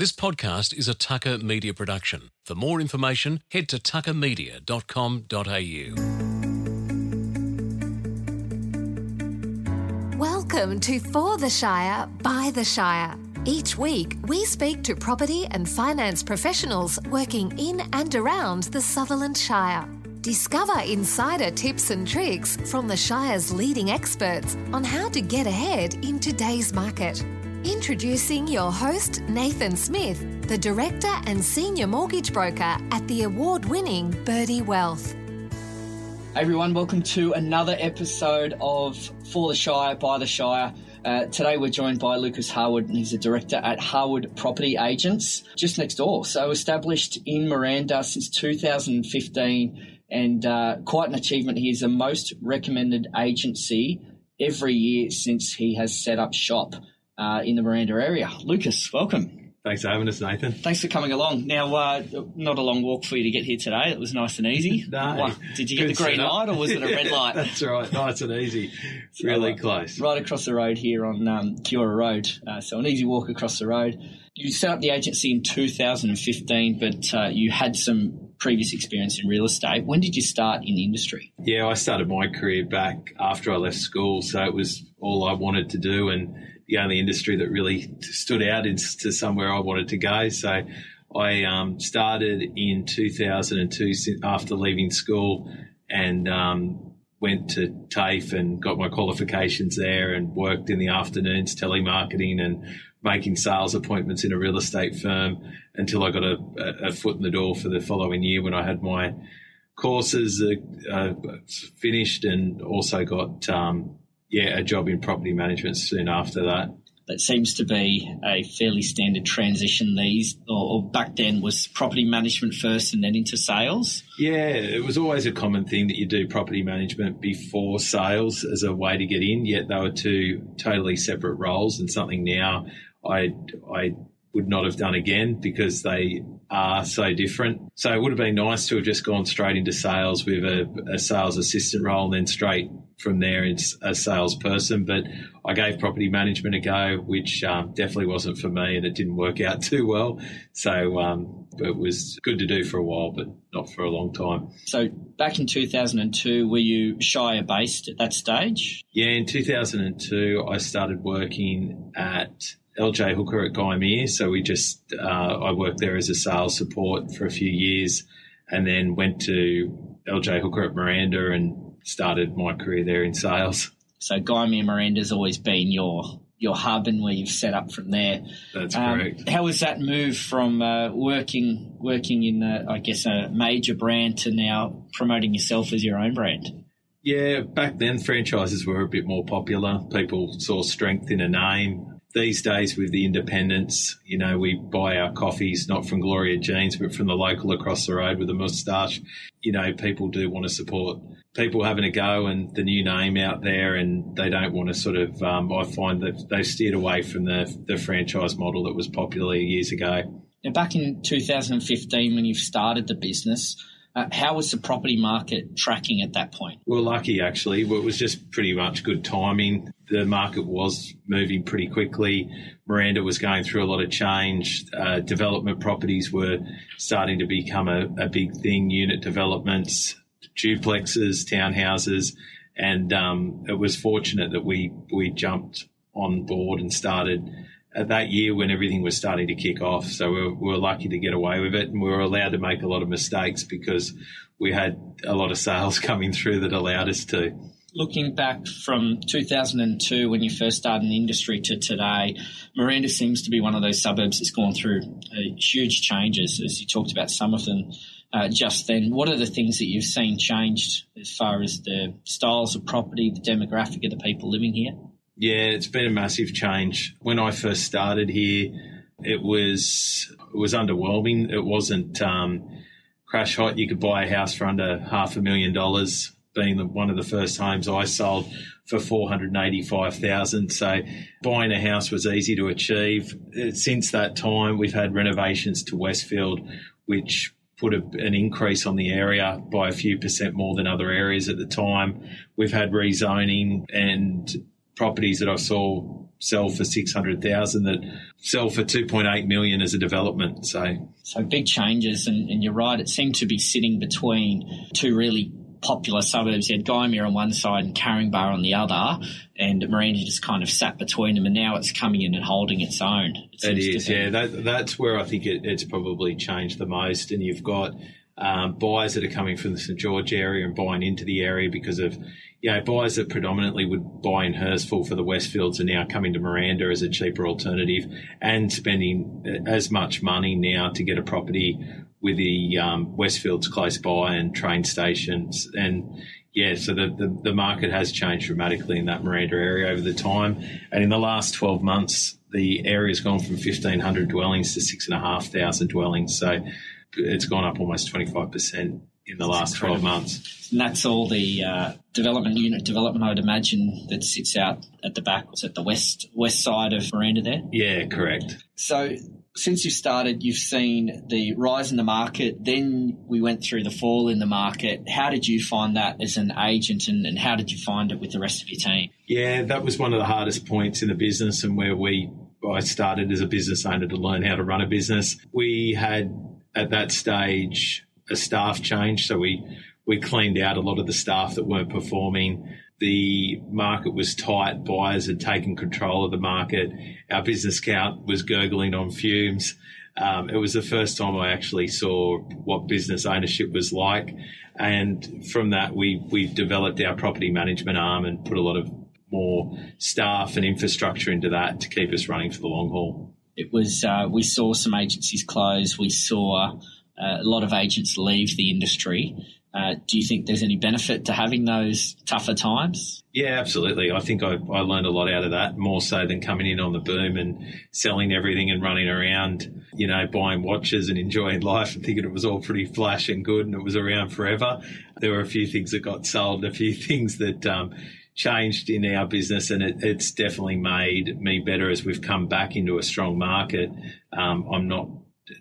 This podcast is a Tucker Media production. For more information, head to tuckermedia.com.au. Welcome to For the Shire, by the Shire. Each week, we speak to property and finance professionals working in and around the Sutherland Shire. Discover insider tips and tricks from the Shire's leading experts on how to get ahead in today's market. Introducing your host, Nathan Smith, the Director and Senior Mortgage Broker at the award winning Birdie Wealth. Hey everyone, welcome to another episode of For the Shire, by the Shire. Uh, today we're joined by Lucas Harwood, and he's a director at Harwood Property Agents, just next door. So established in Miranda since 2015, and uh, quite an achievement. He is the most recommended agency every year since he has set up shop uh, in the Miranda area. Lucas, welcome. Thanks for having us, Nathan. Thanks for coming along. Now, uh, not a long walk for you to get here today. It was nice and easy. no. What, did you get the green light or was it a red light? That's right. Nice and easy. It's really close. Right across the road here on um, Kiora Road. Uh, so an easy walk across the road. You set up the agency in 2015, but uh, you had some previous experience in real estate. When did you start in the industry? Yeah, I started my career back after I left school, so it was all I wanted to do and the only industry that really stood out into somewhere I wanted to go. So I um, started in 2002 after leaving school and um, went to TAFE and got my qualifications there and worked in the afternoons telemarketing and making sales appointments in a real estate firm until I got a, a foot in the door for the following year when I had my courses uh, uh, finished and also got um, yeah, a job in property management soon after that. That seems to be a fairly standard transition. These, or, or, back then, was property management first and then into sales. Yeah, it was always a common thing that you do property management before sales as a way to get in. Yet they were two totally separate roles, and something now I I would not have done again because they are so different. So it would have been nice to have just gone straight into sales with a, a sales assistant role and then straight from there it's a salesperson. But I gave property management a go, which um, definitely wasn't for me and it didn't work out too well. So um, it was good to do for a while, but not for a long time. So back in 2002, were you Shire based at that stage? Yeah, in 2002, I started working at LJ Hooker at Gymea. So we just, uh, I worked there as a sales support for a few years and then went to LJ Hooker at Miranda and started my career there in sales. So Gymea Miranda's always been your your hub and where you've set up from there. That's um, correct. How was that move from uh, working working in, a, I guess, a major brand to now promoting yourself as your own brand? Yeah, back then franchises were a bit more popular. People saw strength in a name these days with the independents, you know, we buy our coffees not from Gloria Jeans, but from the local across the road with a moustache. You know, people do want to support people having a go and the new name out there, and they don't want to sort of. Um, I find that they've steered away from the the franchise model that was popular years ago. Now, back in 2015, when you started the business, uh, how was the property market tracking at that point? We were lucky, actually. It was just pretty much good timing. The market was moving pretty quickly. Miranda was going through a lot of change. Uh, development properties were starting to become a, a, big thing, unit developments, duplexes, townhouses. And um, it was fortunate that we, we jumped on board and started at that year when everything was starting to kick off. So we were, we were, lucky to get away with it, and we were allowed to make a lot of mistakes because we had a lot of sales coming through that allowed us to. Looking back from 2002, when you first started in the industry, to today, Miranda seems to be one of those suburbs that's gone through uh, huge changes, as you talked about some of them uh, just then. What are the things that you've seen changed as far as the styles of property, the demographic of the people living here? Yeah, it's been a massive change. When I first started here, it was it was underwhelming. It wasn't um, crash hot. You could buy a house for under half a million dollars. Being the, one of the first homes I sold for four hundred eighty-five thousand, so buying a house was easy to achieve. Since that time, we've had renovations to Westfield, which put a, an increase on the area by a few percent more than other areas at the time. We've had rezoning and properties that I saw sell for 600,000 that sell for 2.8 million as a development. So, so big changes. And, and you're right. It seemed to be sitting between two really popular suburbs. You had Gymea on one side and Caringbah on the other, and Miranda just kind of sat between them. And now it's coming in and holding its own. It, it is, yeah. That, that's where I think it, it's probably changed the most. And you've got um, buyers that are coming from the St George area and buying into the area because of you know, buyers that predominantly would buy in Hurstville for the Westfields are now coming to Miranda as a cheaper alternative and spending as much money now to get a property with the um, Westfields close by and train stations. And yeah, so the, the, the, market has changed dramatically in that Miranda area over the time. And in the last 12 months, the area's gone from 1,500 dwellings to 6,500 dwellings. So it's gone up almost 25% in the last 12 months. And that's all the uh, development unit development, I'd imagine, that sits out at the back. Was at the west west side of Miranda there? Yeah, correct. So since you started, you've seen the rise in the market. Then we went through the fall in the market. How did you find that as an agent, and, and how did you find it with the rest of your team? Yeah, that was one of the hardest points in the business, and where we I started as a business owner to learn how to run a business. We had at that stage a staff change, so we we cleaned out a lot of the staff that weren't performing. The market was tight. Buyers had taken control of the market. Our business count was gurgling on fumes. Um, it was the first time I actually saw what business ownership was like, and from that we we developed our property management arm and put a lot of more staff and infrastructure into that to keep us running for the long haul. It was uh, we saw some agencies close. We saw uh, a lot of agents leave the industry. Uh, do you think there's any benefit to having those tougher times? Yeah, absolutely. I think I, I, learned a lot out of that, more so than coming in on the boom and selling everything and running around, you know, buying watches and enjoying life and thinking it was all pretty flash and good and it was around forever. There were a few things that got sold, a few things that um, changed in our business, and it, it's definitely made me better as we've come back into a strong market. Um, I'm not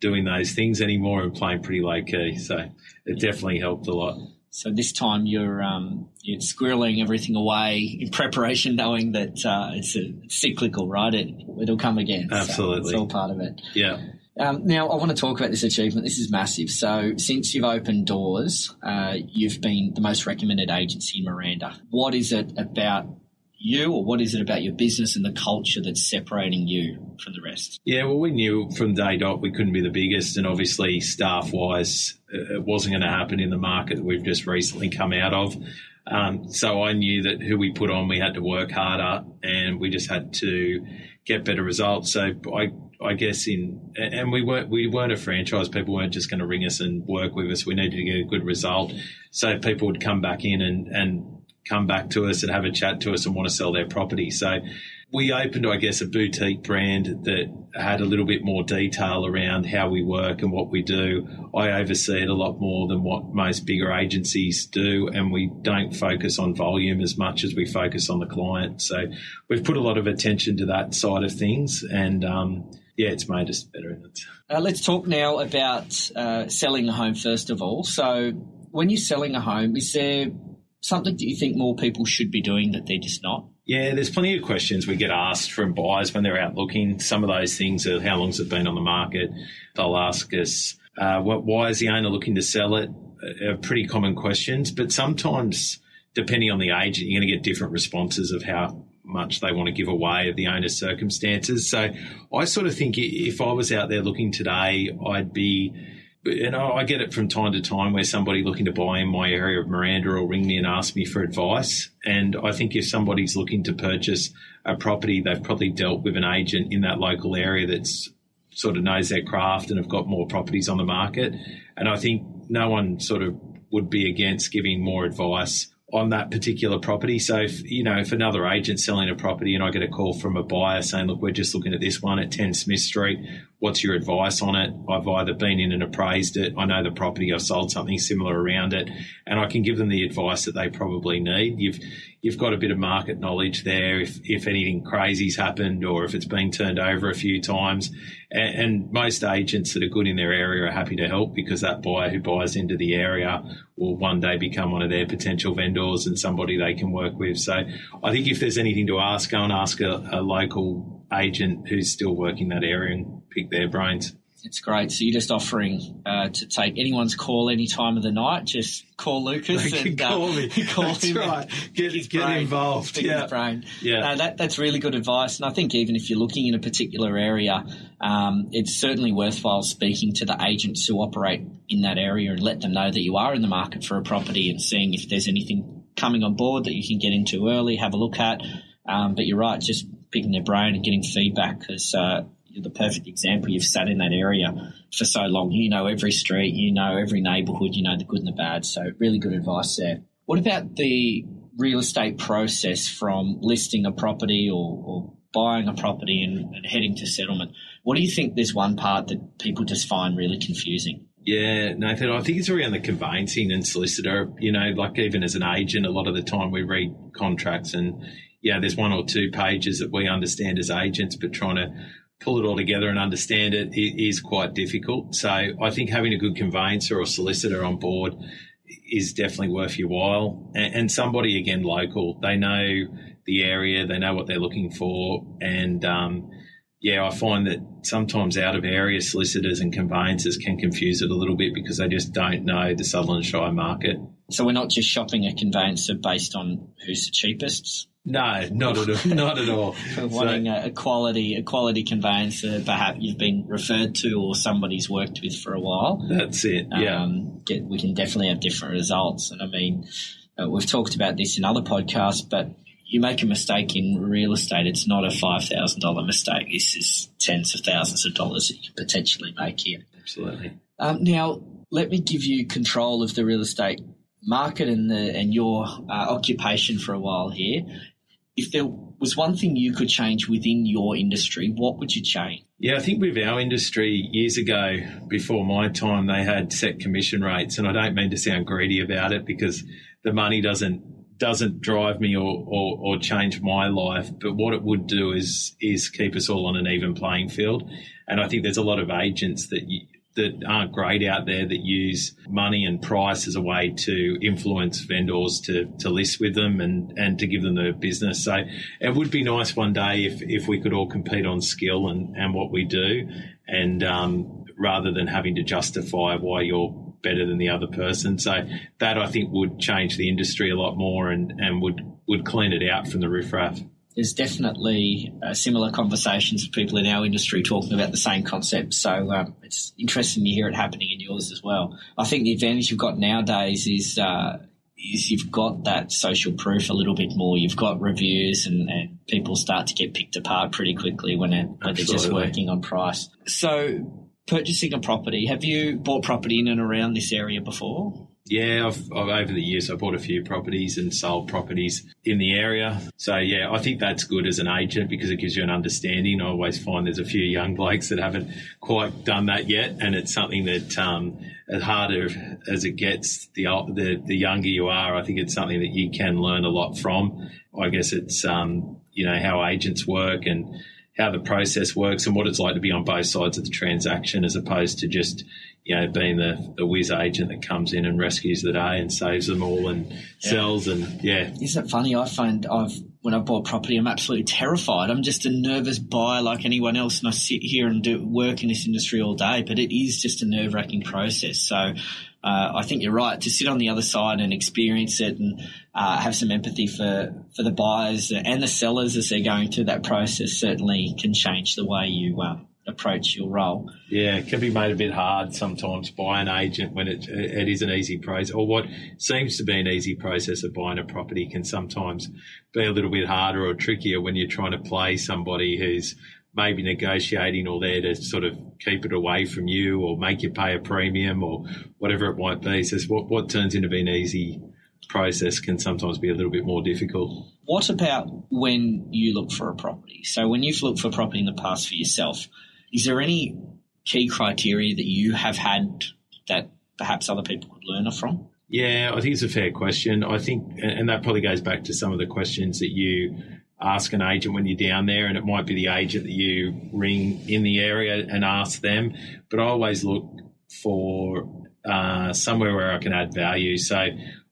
doing those things anymore and playing pretty low key. So it definitely helped a lot. So this time you're um, you're squirreling everything away in preparation, knowing that uh, it's, a, cyclical, right? It it'll come again. Absolutely, so it's all part of it. Yeah. Um, now I want to talk about this achievement. This is massive. So since you've opened doors, uh, you've been the most recommended agency in Miranda. What is it about you, or what is it about your business and the culture that's separating you from the rest? Yeah, well, we knew from day dot we couldn't be the biggest, and obviously, staff wise, it wasn't going to happen in the market that we've just recently come out of. Um, so I knew that who we put on, we had to work harder, and we just had to get better results. So I, I guess in, and we weren't, we weren't a franchise. People weren't just going to ring us and work with us. We needed to get a good result, so people would come back in and and come back to us and have a chat to us and want to sell their property. So we opened, I guess, a boutique brand that had a little bit more detail around how we work and what we do. I oversee it a lot more than what most bigger agencies do, and we don't focus on volume as much as we focus on the client. So we've put a lot of attention to that side of things, and um, yeah, it's made us better in it. Uh, let's talk now about uh, selling a home first of all. So when you're selling a home, is there something that you think more people should be doing that they're just not? Yeah, there's plenty of questions we get asked from buyers when they're out looking. Some of those things are how long's it been on the market? They'll ask us, uh, what, why is the owner looking to sell it? Uh, are pretty common questions, but sometimes, depending on the agent, you're going to get different responses of how much they want to give away of the owner's circumstances. So I sort of think if I was out there looking today, I'd be and I get it from time to time where somebody looking to buy in my area of Miranda will ring me and ask me for advice. And I think if somebody's looking to purchase a property, they've probably dealt with an agent in that local area that's sort of knows their craft and have got more properties on the market. And I think no one sort of would be against giving more advice on that particular property. So, if, you know, if another agent's selling a property and I get a call from a buyer saying, look, we're just looking at this one at 10 Smith Street, what's your advice on it? I've either been in and appraised it, I know the property, I've sold something similar around it, and I can give them the advice that they probably need. You've you've got a bit of market knowledge there if, if anything crazy's happened or if it's been turned over a few times. And, and, most agents that are good in their area are happy to help because that buyer who buys into the area will one day become one of their potential vendors and somebody they can work with. So I think if there's anything to ask, go and ask a, a local agent who's still working that area and pick their brains. It's great. So you're just offering uh, to take anyone's call any time of the night. Just call Lucas they and call uh, me. call that's him. right. Get, his get brain, involved. pick Yeah. brain. Yeah. No, that, that's really good advice. And I think even if you're looking in a particular area, um, it's certainly worthwhile speaking to the agents who operate in that area and let them know that you are in the market for a property and seeing if there's anything coming on board that you can get into early, have a look at. Um, but you're right, just picking their brain and getting feedback because uh, you're the perfect example. You've sat in that area for so long. You know every street, you know every neighbourhood, you know the good and the bad. So really good advice there. What about the real estate process from listing a property or, or buying a property and, and heading to settlement? What do you think there's one part that people just find really confusing? Yeah, Nathan, I think it's around the conveyancing and solicitor. You know, like even as an agent, a lot of the time we read contracts and, yeah, there's one or two pages that we understand as agents, but trying to pull it all together and understand it is quite difficult. So I think having a good conveyancer or solicitor on board is definitely worth your while. And, somebody, again, local, they know the area, they know what they're looking for. And, um, yeah, I find that sometimes out of area solicitors and conveyancers can confuse it a little bit because they just don't know the Sutherland Shire market. So we're not just shopping a conveyancer based on who's the cheapest. No, not at all. Not at all. wanting so, a quality, a quality conveyancer, perhaps you've been referred to or somebody's worked with for a while. That's it. Yeah, um, get, we can definitely have different results. And I mean, uh, we've talked about this in other podcasts, but you make a mistake in real estate, it's not a five thousand dollar mistake. This is tens of thousands of dollars that you could potentially make here. Absolutely. Um, now, let me give you control of the real estate market and the and your uh, occupation for a while here if there was one thing you could change within your industry, what would you change? Yeah, I think with our industry years ago, before my time, they had set commission rates, and I don't mean to sound greedy about it because the money doesn't doesn't drive me or, or, or change my life. But what it would do is is keep us all on an even playing field. And I think there's a lot of agents that that aren't great out there that use money and price as a way to influence vendors to, to list with them and, and to give them the business. So it would be nice one day if, if we could all compete on skill and, and what we do and um, rather than having to justify why you're better than the other person. So that I think would change the industry a lot more and, and would, would clean it out from the riffraff there's definitely uh, similar conversations of people in our industry talking about the same concept. So um, it's interesting to hear it happening in yours as well. I think the advantage you've got nowadays is uh, is you've got that social proof a little bit more. You've got reviews and, and people start to get picked apart pretty quickly when, it, when they're just working on price. So purchasing a property, have you bought property in and around this area before? Yeah, I've, I've, over the years I bought a few properties and sold properties in the area. So yeah, I think that's good as an agent because it gives you an understanding. I always find there's a few young blokes that haven't quite done that yet, and it's something that um, as harder as it gets, the, the the younger you are, I think it's something that you can learn a lot from. I guess it's um, you know how agents work and how the process works and what it's like to be on both sides of the transaction as opposed to just you know, being the, the whiz agent that comes in and rescues the day and saves them all and yeah. sells and yeah. Isn't it funny? I find I've when I bought property, I'm absolutely terrified. I'm just a nervous buyer like anyone else, and I sit here and do work in this industry all day. But it is just a nerve wracking process. So uh, I think you're right to sit on the other side and experience it and uh, have some empathy for for the buyers and the sellers as they're going through that process. Certainly can change the way you. Uh, approach your role. Yeah, it can be made a bit hard sometimes by an agent when it it is an easy process, or what seems to be an easy process of buying a property can sometimes be a little bit harder or trickier when you're trying to play somebody who's maybe negotiating or there to sort of keep it away from you or make you pay a premium or whatever it might be. So what what turns into being an easy process can sometimes be a little bit more difficult. What about when you look for a property? So when you've looked for property in the past for yourself, Is there any key criteria that you have had that perhaps other people could learn from? Yeah, I think it's a fair question. I think, and that probably goes back to some of the questions that you ask an agent when you're down there, and it might be the agent that you ring in the area and ask them. But I always look for uh, somewhere where I can add value. So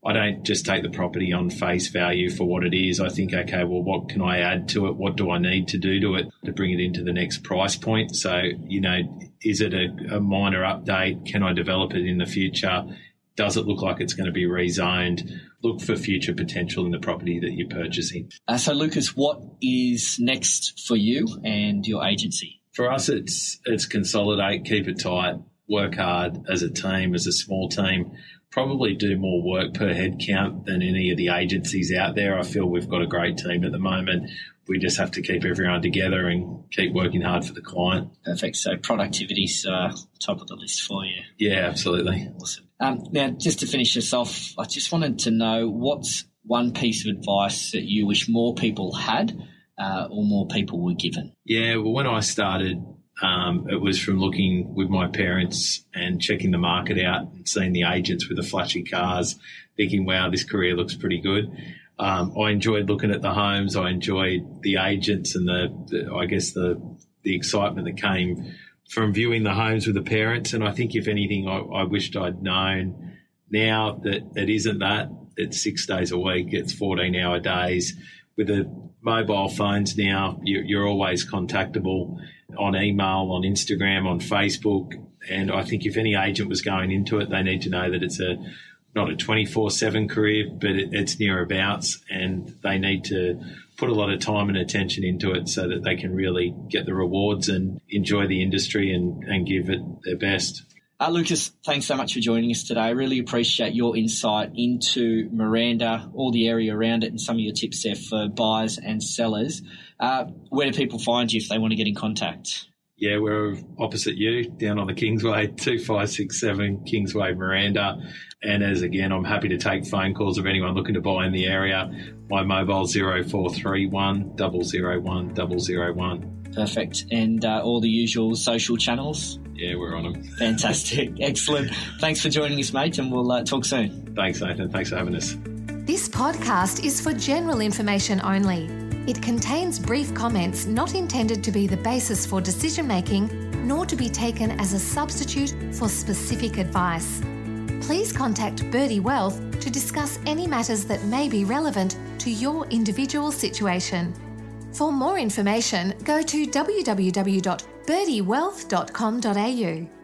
I don't just take the property on face value for what it is. I think, okay, well, what can I add to it? What do I need to do to it to bring it into the next price point? So, you know, is it a, a minor update? Can I develop it in the future? Does it look like it's going to be rezoned? Look for future potential in the property that you're purchasing. Uh, so, Lucas, what is next for you and your agency? For us, it's it's consolidate, keep it tight, work hard as a team, as a small team. Probably do more work per head count than any of the agencies out there. I feel we've got a great team at the moment we just have to keep everyone together and keep working hard for the client. Perfect. So productivity's uh, top of the list for you. Yeah, absolutely. Awesome. Um, now, just to finish this off, I just wanted to know what's one piece of advice that you wish more people had uh, or more people were given? Yeah, well, when I started, um, it was from looking with my parents and checking the market out and seeing the agents with the flashy cars, thinking, wow, this career looks pretty good. Um, I enjoyed looking at the homes. I enjoyed the agents and the, the, I guess the the excitement that came from viewing the homes with the parents. And I think if anything, I, I wished I'd known now that it isn't that. It's six days a week. It's 14 hour days. With the mobile phones now, you, you're always contactable on email, on Instagram, on Facebook. And I think if any agent was going into it, they need to know that it's a not a 24 7 career, but it, it's nearabouts, and they need to put a lot of time and attention into it so that they can really get the rewards and enjoy the industry and, and give it their best. Uh, Lucas, thanks so much for joining us today. I really appreciate your insight into Miranda, all the area around it, and some of your tips there for buyers and sellers. Uh, where do people find you if they want to get in contact? Yeah, we're opposite you down on the Kingsway, 2567 Kingsway, Miranda. And as again, I'm happy to take phone calls of anyone looking to buy in the area. My mobile 0431 001 001. Perfect. And uh, all the usual social channels? Yeah, we're on them. Fantastic. Excellent. Thanks for joining us, mate, and we'll uh, talk soon. Thanks, Nathan. Thanks for having us. This podcast is for general information only. It contains brief comments not intended to be the basis for decision making, nor to be taken as a substitute for specific advice. Please contact Birdie Wealth to discuss any matters that may be relevant to your individual situation. For more information, go to www.birdiewealth.com.au.